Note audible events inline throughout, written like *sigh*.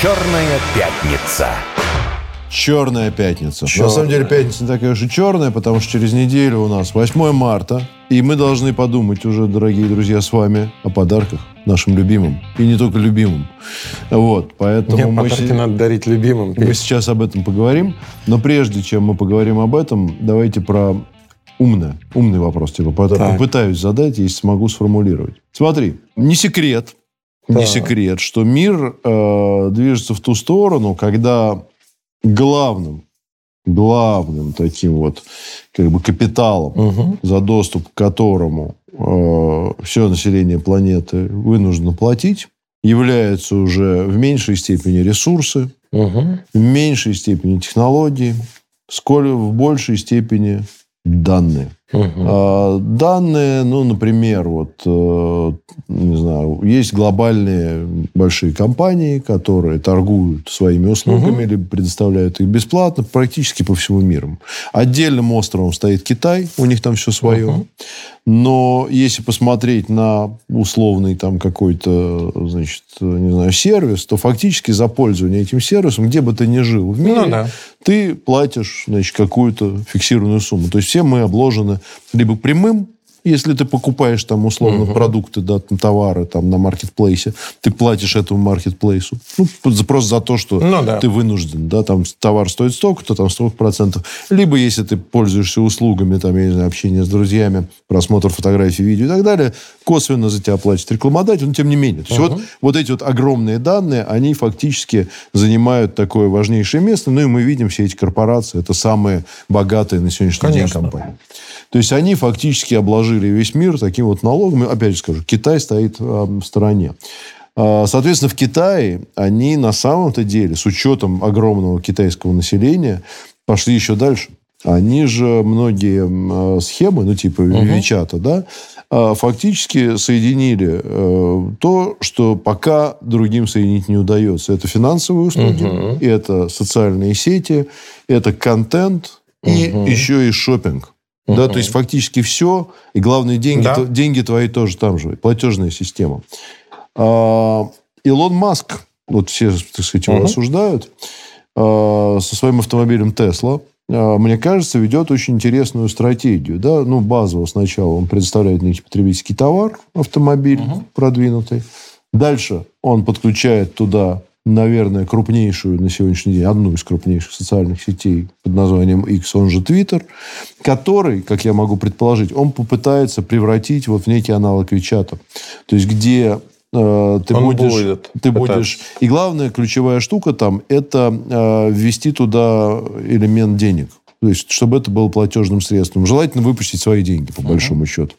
Черная пятница. Черная пятница. На самом деле пятница не такая уж и черная, потому что через неделю у нас 8 марта. И мы должны подумать уже, дорогие друзья, с вами о подарках нашим любимым. И не только любимым. Вот, поэтому Нет, мы, подарки се- надо дарить любимым. мы сейчас об этом поговорим. Но прежде чем мы поговорим об этом, давайте про умное. Умный вопрос, типа, Так. попытаюсь задать, если смогу сформулировать. Смотри, не секрет, не секрет, что мир э, движется в ту сторону, когда главным, главным таким вот как бы капиталом, Мгм. за доступ к которому все население планеты вынуждено платить, являются уже в меньшей степени ресурсы, Мгм. в меньшей степени технологии, сколь в большей степени данные. А, Данные, ну, например, вот, э, не знаю, есть глобальные большие компании, которые торгуют своими услугами, либо предоставляют их бесплатно практически по всему миру. Отдельным островом стоит Китай, у них там все свое. Мгм. Но если посмотреть на условный там какой-то, значит, не знаю, сервис, то фактически за пользование этим сервисом, где бы ты ни жил в мире, Ну да. Ты платишь, значит, какую-то фиксированную сумму. То есть все мы обложены либо прямым, если ты покупаешь там условно продукты, да, там, товары там на маркетплейсе, ты платишь этому маркетплейсу. Ну, просто за то, что Ну да. ты вынужден, да, там товар стоит столько, то там столько процентов. Либо если ты пользуешься услугами, там, я не знаю, общения с друзьями, просмотр фотографий, видео и так далее, косвенно за тебя платит рекламодатель, но тем не менее. То есть вот, вот эти вот огромные данные, они фактически занимают такое важнейшее место. Ну и мы видим все эти корпорации, это самые богатые на сегодняшний Конечно. день компании. То есть они фактически обложили весь мир таким вот налогом. Опять же скажу, Китай стоит в стороне. А, Соответственно, в Китае они на самом-то деле, с учетом огромного китайского населения, пошли еще дальше. Они же многие э, схемы, ну, типа Вичата, да, а, фактически соединили э, то, что пока другим соединить не удается. Это финансовые услуги, это социальные сети, это контент и еще и шопинг. Да, то есть фактически все, и главное, деньги, Да. тв- деньги твои тоже там же, платежная система. А, Илон Маск, вот все, так сказать, его Мгм. осуждают, а, со своим автомобилем Тесла, а, мне кажется, ведет очень интересную стратегию. Да? Ну, базово сначала он предоставляет некий потребительский товар, автомобиль продвинутый. Дальше он подключает туда, наверное, крупнейшую на сегодняшний день, одну из крупнейших социальных сетей под названием X, он же Twitter, который, как я могу предположить, он попытается превратить вот в некий аналог Вичата. То есть, где э, ты Он будешь... будет ты пытаться. будешь... И главная ключевая штука там – это э, ввести туда элемент денег. То есть, чтобы это было платежным средством. Желательно выпустить свои деньги, по большому счету.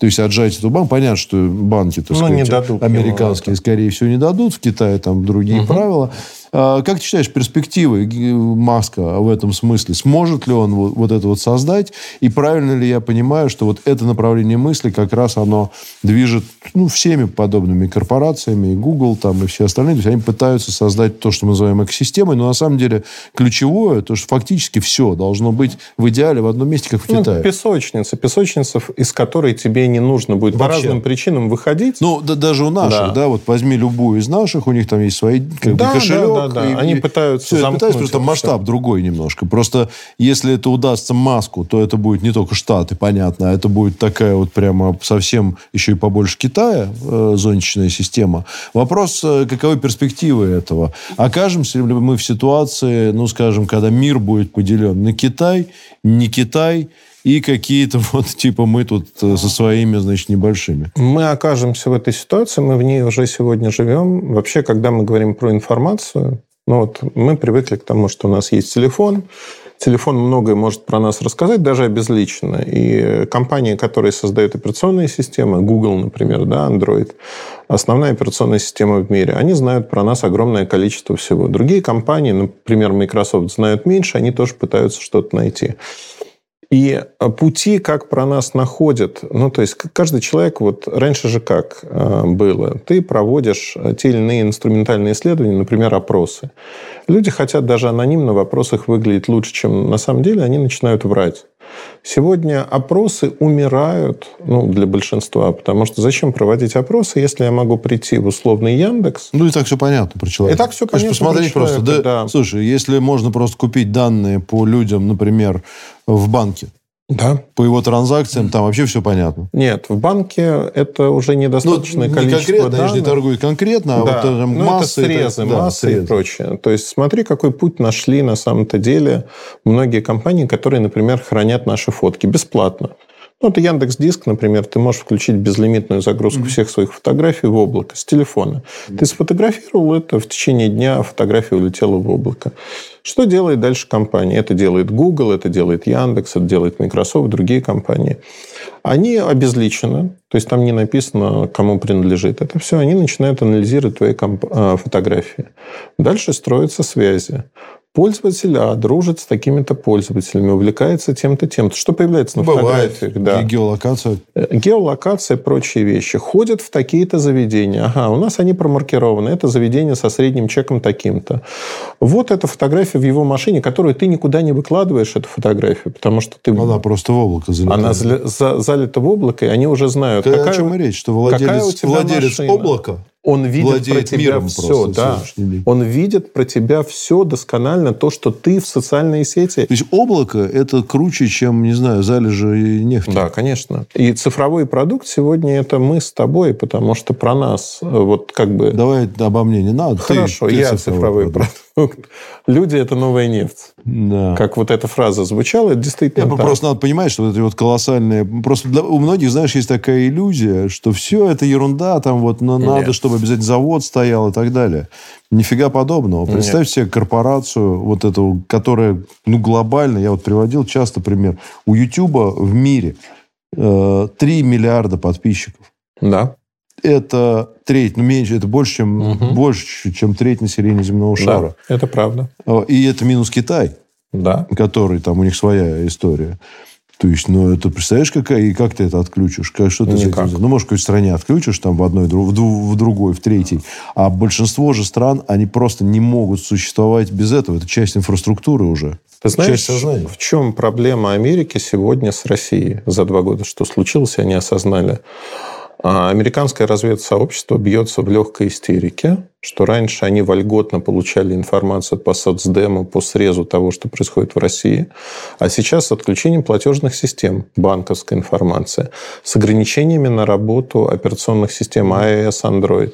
То есть, отжать эту банк. Понятно, что банки, так Ну, сказать, не дадут американские, скорее всего, не дадут. В Китае там другие правила. А, Как ты считаешь, перспективы Маска в этом смысле? Сможет ли он вот, вот это вот создать? И правильно ли я понимаю, что вот это направление мысли как раз оно движет ну, всеми подобными корпорациями, и Google там, и все остальные. То есть, они пытаются создать то, что мы называем экосистемой, но на самом деле ключевое, то, что фактически все должно быть в идеале в одном месте, как в Ну, Китае. песочница. Песочница, из которой тебе не нужно будет по Вообще. разным причинам выходить. Ну, да- даже у наших, да. Да. вот возьми любую из наших, у них там есть свои как Да, бы, кошелек. да, да, да. Они пытаются замкнуть пытаются, просто масштаб другой немножко. Просто если это удастся маску, то это будет не только Штаты, понятно, а это будет такая вот прямо совсем еще и побольше Китая э, зонтичная система. Вопрос, э, каковы перспективы этого? Окажемся ли мы в ситуации, ну, скажем, когда мир будет поделен на Китай, не Китай, и какие-то *laughs* вот, типа, мы тут э, со своими, значит, небольшими. Мы окажемся в этой ситуации, мы в ней уже сегодня живем. Вообще, когда мы говорим про информацию, ну вот мы привыкли к тому, что у нас есть телефон, Телефон многое может про нас рассказать, даже обезличенно. И компании, которые создают операционные системы, Google, например, да, Android, основная операционная система в мире, они знают про нас огромное количество всего. Другие компании, например, Microsoft, знают меньше, они тоже пытаются что-то найти. И пути, как про нас находят, ну, то есть каждый человек, вот раньше же как э, было, ты проводишь те или иные инструментальные исследования, например, опросы. Люди хотят даже анонимно в опросах выглядеть лучше, чем на самом деле, они начинают врать. Сегодня опросы умирают ну, для большинства, потому что зачем проводить опросы, если я могу прийти в условный Яндекс? Ну, и так все понятно про человека. И так все понятно посмотреть про просто. человека, Да, да. Слушай, если можно просто купить данные по людям, например, в банке, Да. по его транзакциям, там вообще все понятно. Нет, в банке это уже недостаточное Ну, не количество конкретно, они же не данных. торгуют конкретно, а Да. вот там ну, массы. это срезы, да, массы срезы. и прочее. То есть смотри, какой путь нашли на самом-то деле многие компании, которые, например, хранят наши фотки бесплатно. Ну, это Яндекс Диск, например, ты можешь включить безлимитную загрузку всех своих фотографий в облако с телефона. Ты сфотографировал это, в течение дня фотография улетела в облако. Что делает дальше компания? Это делает Google, это делает Яндекс, это делает Microsoft, другие компании. Они обезличены, то есть там не написано, кому принадлежит это все. Они начинают анализировать твои комп- э, фотографии. Дальше строятся связи. Пользователь А дружит с такими-то пользователями, увлекается тем-то, тем-то. Что появляется на Бывает. фотографиях? Да. И геолокация. Э, Геолокация, прочие вещи. Ходят в такие-то заведения. Ага, у нас они промаркированы. Это заведение со средним чеком таким-то. Вот эта фотография в его машине, которую ты никуда не выкладываешь, эту фотографию, потому что ты... Она просто в облако залетает. Она за- залита в облако, и они уже знают, Какая, какая о чем и речь? Что владелец, владелец машина? облака он видит владеет про тебя миром все, просто да. Он видит про тебя все досконально, то, что ты в социальные сети. То есть облако – это круче, чем, не знаю, залежи нефти. Да, конечно. И цифровой продукт сегодня это мы с тобой, потому что про нас э, вот как бы Давай обо мне не надо. Ты- Хорошо, ты я цифровой продукт. Люди – это новая нефть. Да. Как вот эта фраза звучала, это действительно Нет, ну, так. просто надо понимать, что вот эти вот колоссальные... Просто для- у многих, знаешь, есть такая иллюзия, что все это ерунда, там вот но надо, Нет. чтобы обязательно завод стоял и так далее. Нифига подобного. Представь себе корпорацию, вот эту, которая, ну, глобально, я вот приводил часто пример, у Ютуба в мире э, 3 миллиарда подписчиков. Да, Это треть, ну, меньше, это больше, чем, Мгм. больше, чем треть населения земного шара. да, это правда. Э, И это минус Китай Да. который там у них своя история. То есть, ну, это представляешь, какая, и как ты это отключишь? Как, что ты этим Никак. сделаешь? Ну, может, в какой-то стране отключишь, там, в одной, в, в другой, в третьей. А большинство же стран, они просто не могут существовать без этого. Это часть инфраструктуры уже. Ты знаешь, Часть сознания. в чем проблема Америки сегодня с Россией за два года, что случилось, они осознали. А Американское разведсообщество бьется в легкой истерике, что раньше они вольготно получали информацию по соцдему, по срезу того, что происходит в России, а сейчас с отключением платежных систем, банковской информации, с ограничениями на работу операционных систем iOS, Android.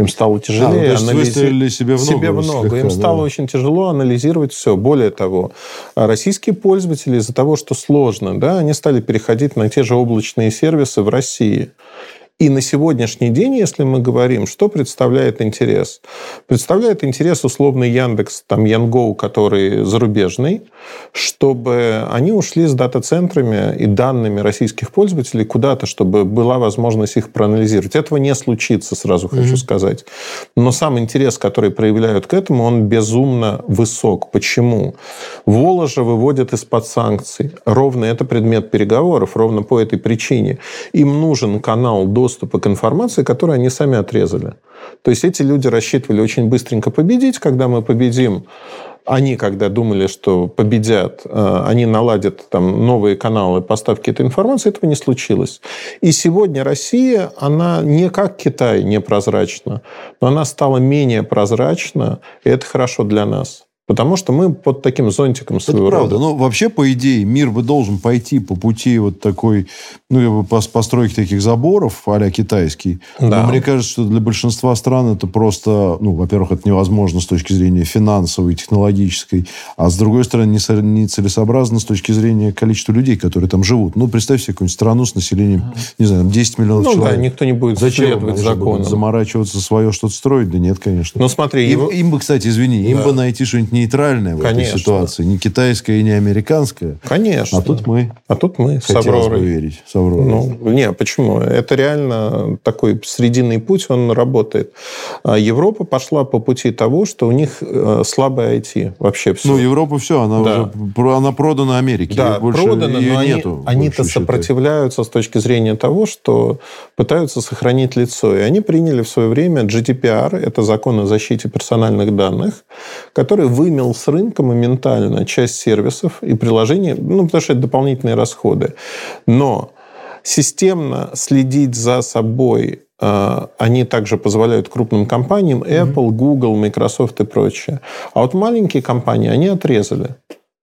Им стало А, ну, тяжелее то есть анализи- выстрелили себе в ногу. себе в ногу. слегка, Им да. стало очень тяжело анализировать все. Более того, а российские пользователи из-за того, что сложно, да, они стали переходить на те же облачные сервисы в России. И на сегодняшний день, если мы говорим, что представляет интерес? Представляет интерес условный Яндекс, там Янгоу, который зарубежный, чтобы они ушли с дата-центрами и данными российских пользователей куда-то, чтобы была возможность их проанализировать. Этого не случится, сразу хочу сказать. Но сам интерес, который проявляют к этому, он безумно высок. Почему? Воложа выводят из-под санкций. Ровно это предмет переговоров, ровно по этой причине. Им нужен канал доступа к информации, который они сами отрезали. То есть эти люди рассчитывали очень быстренько победить, когда мы победим. Они, когда думали, что победят, э, они наладят там новые каналы поставки этой информации, этого не случилось. И сегодня Россия, она не как Китай непрозрачна, но она стала менее прозрачна, и это хорошо для нас. Потому что мы под таким зонтиком Это своего правда. рода. Ну, вообще, по идее, мир бы должен пойти по пути вот такой, ну, как бы пос- постройки таких заборов а китайский. Да. Но мне кажется, что для большинства стран это просто, ну, во-первых, это невозможно с точки зрения финансовой, технологической, а с другой стороны, не со- нецелесообразно с точки зрения количества людей, которые там живут. Ну, представь себе какую-нибудь страну с населением, не знаю, там 10 миллионов Ну да, человек. никто не будет Зачем следовать законам. заморачиваться свое что-то строить? Да нет, конечно. Ну смотри, Им, его- им бы, кстати, извини, им Да. бы найти что-нибудь нейтральное в Конечно. этой ситуации. Не китайское и не американское. конечно. А тут мы. А тут мы с Хотелось бы Авророй. верить. С Авророй. Ну, не, почему? Это реально такой срединный путь, он работает. А Европа пошла по пути того, что у них э, слабое IT вообще все. Ну, Европа все, она Да. уже она продана Америке. Да, Её больше продано, ее но они, нету. они-то больше, считай. сопротивляются с точки зрения того, что пытаются сохранить лицо. И они приняли в свое время GDPR, это закон о защите персональных данных, который вымел с рынка моментально часть сервисов и приложений, ну, потому что это дополнительные расходы. Но системно следить за собой э, они также позволяют крупным компаниям, Apple, Google, Microsoft и прочее. А вот маленькие компании, они отрезали.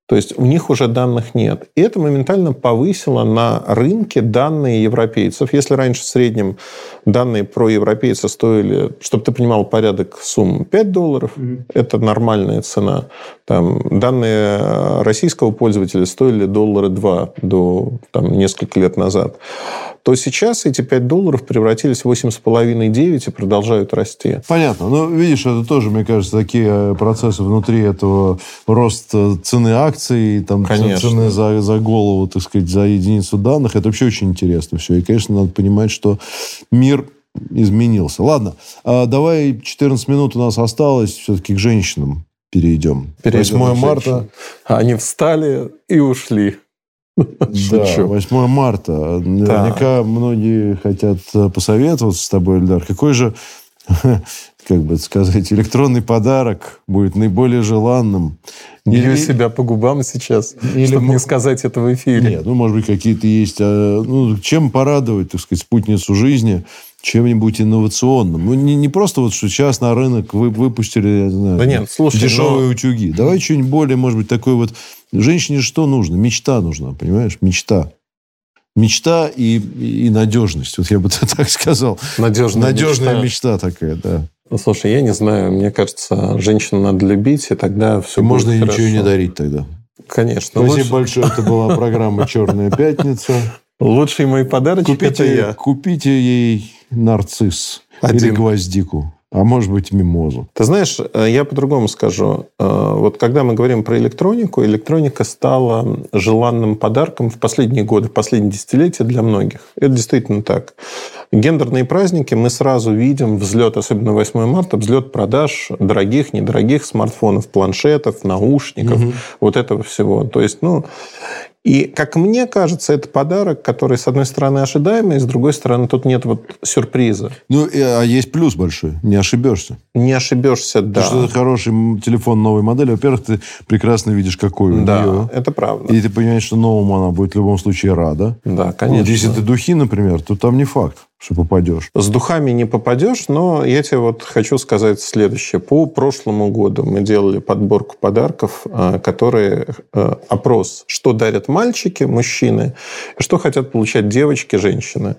То есть у них уже данных нет. И это моментально повысило на рынке данные европейцев. Если раньше в среднем данные про европейца стоили, чтобы ты понимал порядок сумм, 5 долларов, mm-hmm. это нормальная цена. Там, данные российского пользователя стоили доллары 2 до там, несколько лет назад то сейчас эти 5 долларов превратились в 8,5-9 и продолжают расти. Понятно. Но видишь, это тоже, мне кажется, такие э, процессы внутри этого роста цены акций, там, конечно. цены за, за голову, так сказать, за единицу данных. Это вообще очень интересно все. И, конечно, надо понимать, что мир изменился. Ладно, а давай 14 минут у нас осталось все-таки к женщинам перейдем. перейдем 8 марта. Они встали и ушли. Да, *laughs* 8 марта. Наверняка многие хотят посоветоваться с тобой, Эльдар. Какой же, как бы сказать, электронный подарок будет наиболее желанным? Бью Или... себя по губам сейчас, Или... чтобы не сказать это в эфире. Нет, ну, может быть, какие-то есть... А, ну, чем порадовать, так сказать, спутницу жизни чем-нибудь инновационным. Ну, не, не просто вот, что сейчас на рынок вы выпустили, я знаю, да нет, слушай, дешевые но... утюги. Давай что-нибудь более, может быть, такой вот Женщине что нужно? Мечта нужна, понимаешь? Мечта. Мечта и, и надежность. Вот я бы *laughs* так сказал. Надежная, Надежная мечта. мечта такая, да. Ну, слушай, я не знаю. Мне кажется, женщину надо любить, и тогда все и будет Можно и ничего не дарить тогда. Конечно. Спасибо лучше... большое. Это была программа «Черная пятница». Лучший мой подарочек это я. Купите ей нарцисс Один. или гвоздику. А может быть, мимозу. Ты знаешь, э, я по-другому скажу. Э, вот когда мы говорим про электронику, электроника стала желанным подарком в последние годы, в последние десятилетия для многих. Это действительно так. Гендерные праздники мы сразу видим взлет, особенно 8 марта, взлет продаж дорогих, недорогих смартфонов, планшетов, наушников, угу. вот этого всего. То есть, ну, и, как мне кажется, это подарок, который, с одной стороны, ожидаемый, с другой стороны, тут нет вот сюрприза. Ну, а есть плюс большой. Не ошибешься. Не ошибешься, да. Потому что это хороший телефон новой модели. Во-первых, ты прекрасно видишь, какой у да, нее. это правда. И ты понимаешь, что новому она будет в любом случае рада. Да, конечно. Вот если ты духи, например, то там не факт что попадешь. С духами не попадешь, но я тебе вот хочу сказать следующее. По прошлому году мы делали подборку подарков, а, которые э, опрос, что дарят мальчики, мужчины, что хотят получать девочки, женщины.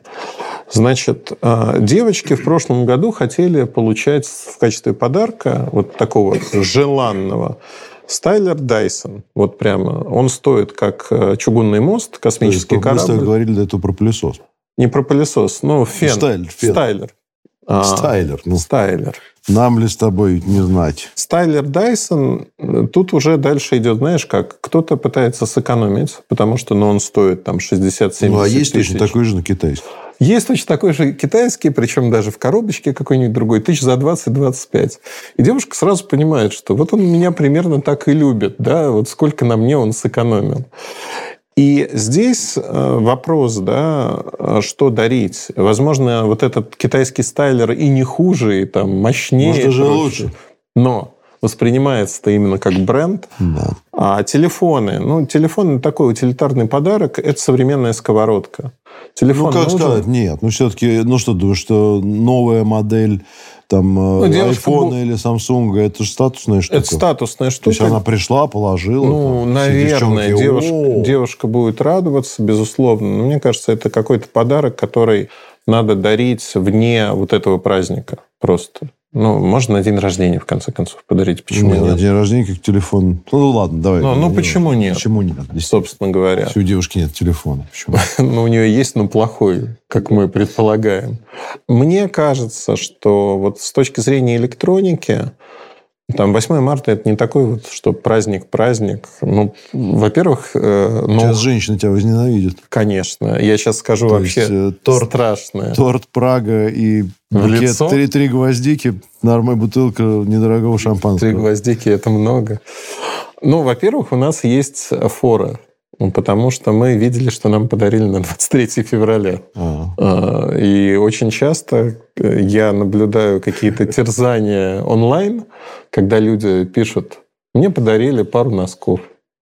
Значит, а, девочки в прошлом году хотели получать в качестве подарка вот такого желанного Стайлер Дайсон. Вот прямо. Он стоит как э, чугунный мост, космический То есть, корабль. Мы говорили это про пылесос. Не про пылесос, ну, фен. Стайлер. Фен. Стайлер. А, Стайлер. Ну, Стайлер. Нам ли с тобой не знать? Стайлер Дайсон, тут уже дальше идет, знаешь как, кто-то пытается сэкономить, потому что ну, он стоит там 60-70 Ну, а есть тысяч. точно такой же на китайский? Есть точно такой же китайский, причем даже в коробочке какой-нибудь другой, тысяч за 20-25. И девушка сразу понимает, что вот он меня примерно так и любит, да, вот сколько на мне он сэкономил. И здесь э, вопрос, да, э, что дарить. Возможно, вот этот китайский стайлер и не хуже, и там мощнее. Может, даже лучше. Но воспринимается это именно как бренд. Да. А телефоны, ну, телефон такой утилитарный подарок, это современная сковородка. Телефон ну, как нужен? сказать, нет. Ну, все-таки, ну, что думаешь, что новая модель там э, ну, iPhone или Samsung, это же статусная штука. Это статусная штука. То есть она пришла, положила. Ну, там, наверное, девушка, девушка будет радоваться, безусловно. Но мне кажется, это какой-то подарок, который надо дарить вне вот этого праздника просто. Ну, можно на день рождения, в конце концов, подарить. Почему нет? На день рождения как телефон. Ну, ладно, давай. Ну, ну почему нет? Почему нет? Собственно говоря. Если у девушки нет телефона. Почему? *laughs* ну, у нее есть, но плохой, как мы предполагаем. Мне кажется, что вот с точки зрения электроники, там 8 марта это не такой вот, что праздник-праздник. Ну, во-первых... Э, ну, сейчас женщины тебя возненавидят. Конечно. Я сейчас скажу То вообще есть, э, торт, страшное. Торт Прага и букет три, три гвоздики, нормальная бутылка недорогого шампанского. Три гвоздики – это много. Ну, во-первых, у нас есть фора ну, потому что мы видели, что нам подарили на 23 февраля. А. а И очень часто э, я наблюдаю какие-то терзания онлайн, когда люди пишут Мне подарили пару носков,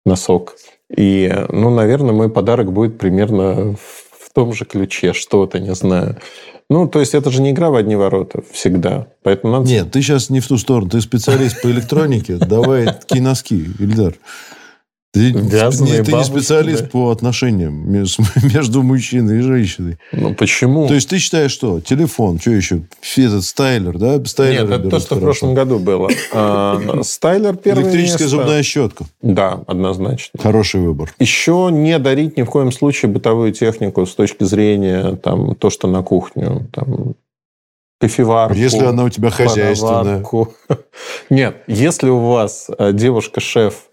носок. И, ну, наверное, мой подарок будет примерно в том же ключе, что-то, не знаю. Ну, то есть это же не игра в одни ворота всегда. Поэтому надо... Нет, ты сейчас не в ту сторону. Ты специалист по электронике. Давай такие носки, Ильдар. Ты, Вязаные ты не специалист да. по отношениям *laughs* между, мужчиной и женщиной. Ну, почему? То есть ты считаешь, что телефон, что еще, этот стайлер, да? Стайлер Нет, это то, что в прошлом году было. А, Стайлер первое Электрическая место. зубная щетка. Да, однозначно. Хороший выбор. Еще не дарить ни в коем случае бытовую технику с точки зрения там, то, что на кухню. Там, кофеварку. Если она у тебя хозяйственная. *laughs* Нет, если у вас э, девушка-шеф,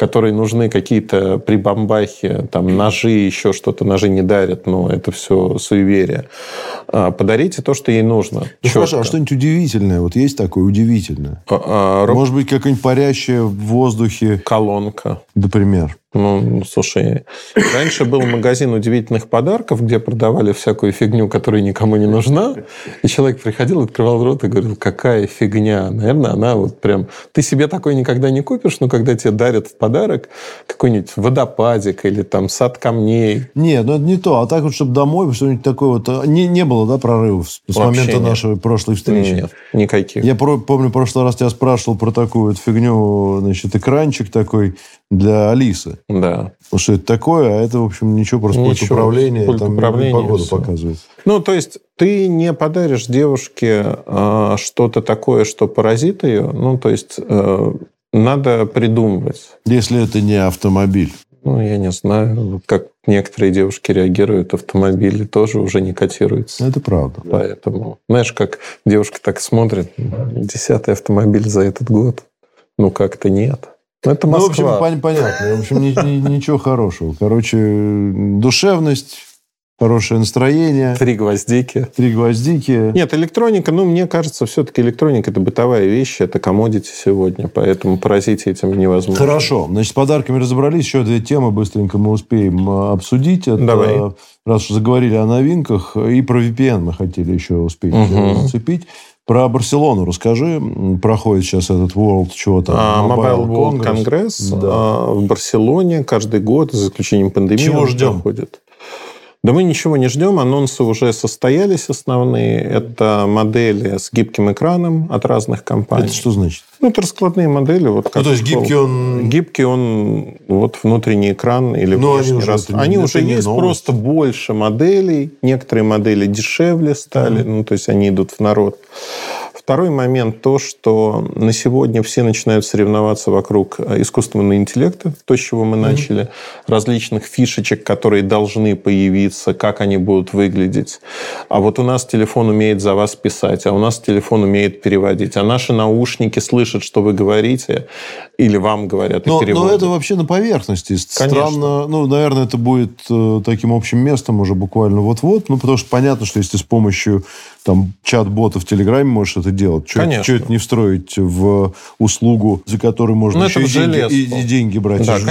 которой нужны какие-то прибамбахи, там, ножи, еще что-то, ножи не дарят, но это все суеверие, а, подарите то, что ей нужно. Ну, Чётко. хорошо, а что-нибудь удивительное? Вот есть такое удивительное? А, а, роб- Может быть, какое-нибудь парящее в воздухе, Колонка. например? Ну, слушай, раньше был магазин удивительных подарков, где продавали всякую фигню, которая никому не нужна. И человек приходил, открывал рот и говорил, какая фигня. Наверное, она вот прям... Ты себе такой никогда не купишь, но когда тебе дарят в подарок какой-нибудь водопадик или там сад камней. Нет, ну это не то. А так вот, чтобы домой что-нибудь такое вот... а, Не, не было, да, прорывов с, с Вообще момента нет. нашей прошлой встречи? Нет, никаких. Я про- помню, в прошлый раз тебя спрашивал про такую вот фигню, значит, экранчик такой для Алисы. Да. Ну, что это такое, а это, в общем, ничего, просто пульт Ничего, управления, пульт там управления, погоду всё. показывает. Ну, то есть ты не подаришь девушке э, что-то такое, что поразит ее. Ну, то есть э, надо придумывать. Если это не автомобиль. Ну, я не знаю, как некоторые девушки реагируют, автомобили тоже уже не котируются. Это правда. Поэтому, знаешь, как девушка так смотрит, десятый автомобиль за этот год. Ну, как-то нет. Ну, это Ну, в общем, Москва. пон- понятно. В общем, ни- ни- ничего хорошего. Короче, душевность, хорошее настроение, Три гвоздики. три гвоздики. Нет, электроника, ну, мне кажется, все-таки электроника – это бытовая вещь, это комодити сегодня, поэтому поразить этим невозможно. Хорошо. Значит, с подарками разобрались. Еще две темы быстренько мы успеем а, обсудить. Это, Давай. Раз уж заговорили о новинках, и про VPN мы хотели еще успеть э, зацепить. Про Барселону расскажи. Проходит сейчас этот World, чего там? А, Mobile World Congress. Congress Да. а, в Барселоне каждый год, за исключением пандемии, Чего ждем? проходит. Да мы ничего не ждем, анонсы уже состоялись основные. Это модели с гибким экраном от разных компаний. Это что значит? Ну, это раскладные модели. Вот как Ну, то есть гибкий он... Гибкий он, вот внутренний экран или они внешний уже- раз- не- Они уже есть, новость. просто больше моделей. Некоторые модели дешевле стали, ну, то есть они идут в народ. Второй момент то, что на сегодня все начинают соревноваться вокруг э, искусственного интеллекта, то, с чего мы начали, различных фишечек, которые должны появиться, как они будут выглядеть. А вот у нас телефон умеет за вас писать, а у нас телефон умеет переводить, а наши наушники слышат, что вы говорите, или вам говорят и Но, но переводят. это вообще на поверхности. Конечно. Странно. Ну, наверное, это будет э, таким общим местом уже буквально вот-вот. Ну, потому что понятно, что если с помощью там, чат-бота в Телеграме можешь это делать, что, Конечно. что это не встроить в услугу, за которую можно Ну, еще и деньги, и- и деньги брать. Да, же-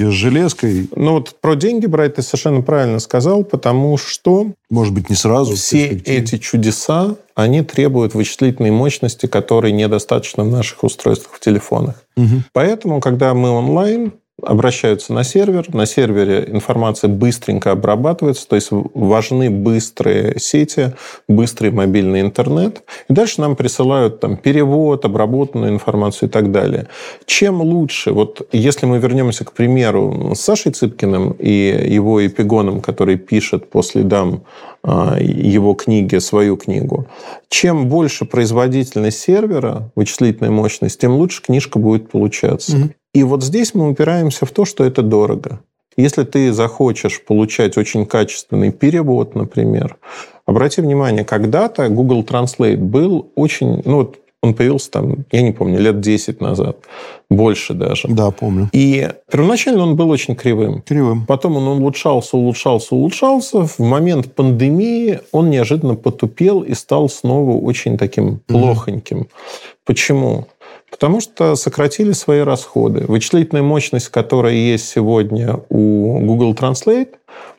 ее с железкой. Ну вот про деньги брать ты совершенно правильно сказал, потому что Может быть, не сразу. все эти чудеса, они требуют вычислительной мощности, которой недостаточно в наших устройствах в телефонах. Мгм. Поэтому, когда мы онлайн, обращаются на сервер, на сервере информация быстренько обрабатывается, то есть важны быстрые сети, быстрый мобильный интернет. И дальше нам присылают там перевод, обработанную информацию и так далее. Чем лучше, вот если мы вернемся к примеру с Сашей Цыпкиным и его эпигоном, который пишет по следам а, его книги, свою книгу, чем больше производительность сервера, вычислительная мощность, тем лучше книжка будет получаться. Мгм. И вот здесь мы упираемся в то, что это дорого. Если ты захочешь получать очень качественный перевод, например, обрати внимание, когда-то Google Translate был очень, ну вот он появился там, я не помню, лет 10 назад, больше даже. Да, помню. И первоначально он был очень кривым. Кривым. Потом он улучшался, улучшался, улучшался. В момент пандемии он неожиданно потупел и стал снова очень таким плохоньким. Почему? Потому что сократили свои расходы. Вычислительная мощность, которая есть сегодня у Google Translate,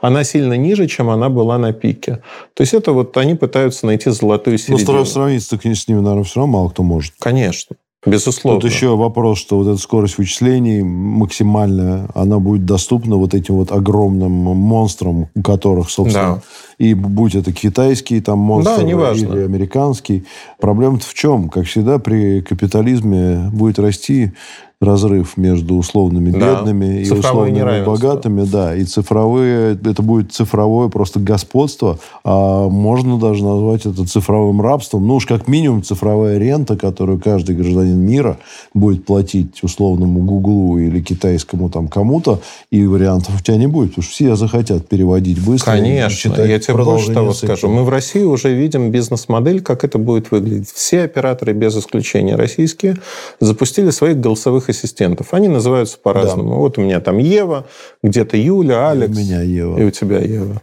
она сильно ниже, чем она была на пике. То есть это вот они пытаются найти золотую Ну, середину. сравниться с ними, наверное, все равно мало кто может. Конечно. Безусловно. Тут еще вопрос, что вот эта скорость вычислений максимальная, она будет доступна вот этим вот огромным монстрам, у которых, собственно, Да. И будь это китайский там монстр Да, неважно. или американский. Проблема-то в чем? Как всегда, при капитализме будет расти разрыв между условными Да. бедными и Цифровое условными богатыми, да, и цифровые, это будет цифровое просто господство, а можно даже назвать это цифровым рабством, ну уж как минимум цифровая рента, которую каждый гражданин мира будет платить условному Гуглу или китайскому там кому-то, и вариантов у тебя не будет, потому что все захотят переводить быстро. и Конечно, читать я тебе больше того цикла. скажу. Мы в России уже видим бизнес-модель, как это будет выглядеть. Все операторы, без исключения российские, запустили своих голосовых ассистентов. Они называются по-разному. Вот у меня там Ева, где-то Юля, И Алекс. У меня Ева. И у тебя Ева.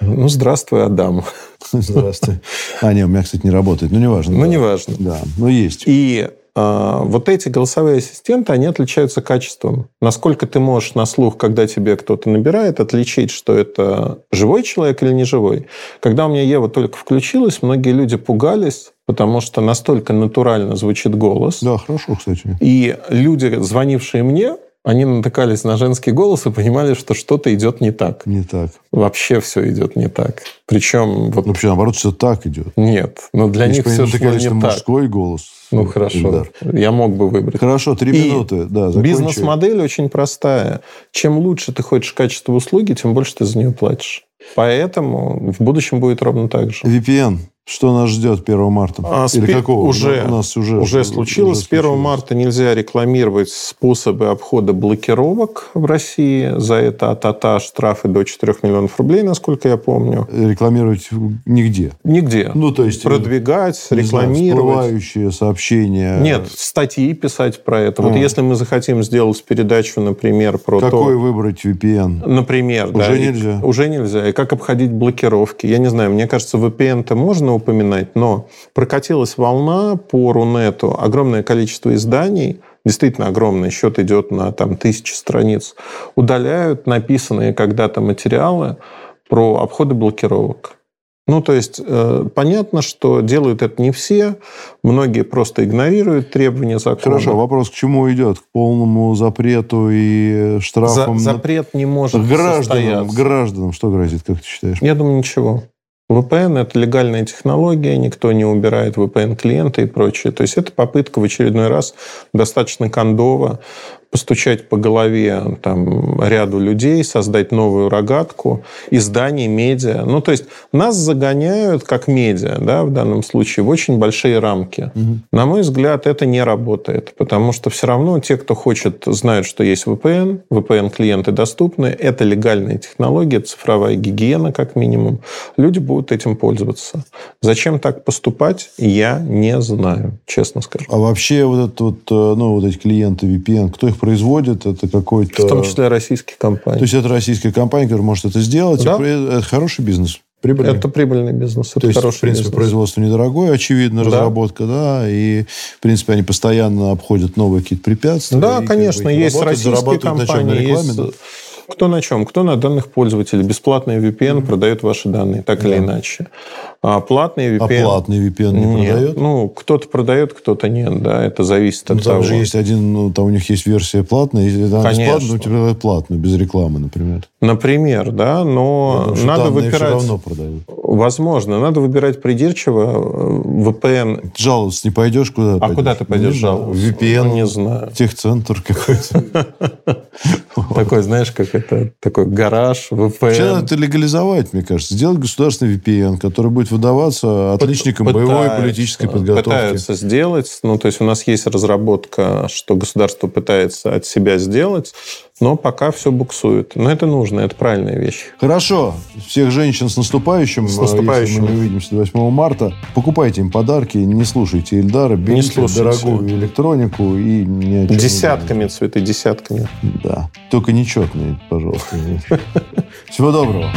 Ну, здравствуй, Адам. Здравствуй. А, нет, у меня, кстати, не работает. Ну, неважно. Ну, да. неважно. Да, но есть. И вот эти голосовые ассистенты, они отличаются качеством. Насколько ты можешь на слух, когда тебе кто-то набирает, отличить, что это живой человек или не живой. Когда у меня Ева только включилась, многие люди пугались, потому что настолько натурально звучит голос. Да, хорошо, кстати. И люди, звонившие мне, они натыкались на женский голос и понимали, что что-то идет не так. Не так. Вообще все идет не так. Причем вот Ну, вообще, наоборот, все так идет. нет. Но для Если них все шло не так. мужской голос. Ну хорошо, Ильдар. я мог бы выбрать. Хорошо, три И минуты. Да. Бизнес-модель очень простая. Чем лучше ты хочешь качество услуги, тем больше ты за нее платишь. Поэтому в будущем будет ровно так же. VPN. Что нас ждет 1 марта? А, Или пи- какого? Уже, У нас уже, уже случилось. С 1 марта нельзя рекламировать способы обхода блокировок в России. За это от АТА штрафы до 4 миллионов рублей, насколько я помню. Рекламировать нигде. Нигде. Ну, то есть... Продвигать, не знаю, рекламировать. всплывающие сообщения. Нет, статьи писать про это. Вот А. если мы захотим сделать передачу, например, про Какой то... выбрать VPN? Например, Уже да, и- нельзя. уже нельзя. И как обходить блокировки? Я не знаю, мне кажется, VPN-то можно упоминать, но прокатилась волна по Рунету, огромное количество изданий, действительно огромный, счет идет на там, тысячи страниц, удаляют написанные когда-то материалы про обходы блокировок. Ну, то есть, э, понятно, что делают это не все, многие просто игнорируют требования закона. Хорошо, вопрос к чему идет? К полному запрету и За- штрафам на- запрет не может гражданам? состояться. Гражданам что грозит, как ты считаешь? Я думаю, ничего. VPN – это легальная технология, никто не убирает VPN-клиенты и прочее. То есть это попытка в очередной раз достаточно кондово постучать по голове там, ряду людей, создать новую рогатку, изданий, медиа. Ну, то есть нас загоняют, как медиа, да, в данном случае, в очень большие рамки. На мой взгляд, это не работает, потому что все равно те, кто хочет, знают, что есть VPN, VPN-клиенты доступны, это легальная технология, цифровая гигиена, как минимум. Люди будут этим пользоваться. Зачем так поступать, я не знаю, честно скажу. А вообще вот, этот вот, э, ну, вот эти клиенты VPN, кто их производит? Это какой-то... В том числе российские То компании. есть это российская компания, которая может это сделать. Да. Это хороший бизнес. Прибыльный. Это прибыльный бизнес, это То есть, хороший в принципе, бизнес. производство недорогое, очевидно, Да. разработка, да, и, в принципе, они постоянно обходят новые какие-то препятствия. Да, и, как конечно, бы, есть работают, российские компании, рекламе, есть... да? Кто на чем? Кто на данных пользователей. Бесплатный VPN продает ваши данные, так или Да. иначе. А платный А VPN... платный VPN не Нет. продает? Ну, кто-то продает, кто-то нет, да, это зависит Ну, от там того. же есть один, ну, там у них есть версия платная, если она бесплатная, то тебе продают платную, без рекламы, например. Например, да, но что надо выбирать... все равно продают. Возможно, надо выбирать придирчиво. VPN... Жаловаться не пойдешь, куда А куда ты пойдешь знаю. жаловаться? VPN, Ну, не знаю. техцентр какой-то. *laughs* *laughs* Такой, знаешь, как это, такой гараж, VPN. надо это легализовать, мне кажется. Сделать государственный VPN, который будет выдаваться отличникам боевой Пытаются, политической подготовки. Пытаются сделать. Ну, то есть у нас есть разработка, что государство пытается от себя сделать, но пока все буксует. Но это нужно, это правильная вещь. Хорошо. Всех женщин с наступающим. С наступающим. Если мы не увидимся до 8 марта, покупайте им подарки, не слушайте Эльдара, берите дорогую электронику и ни о чем не Десятками цветы, десятками. Да. Только нечетные, пожалуйста. *laughs* Всего доброго.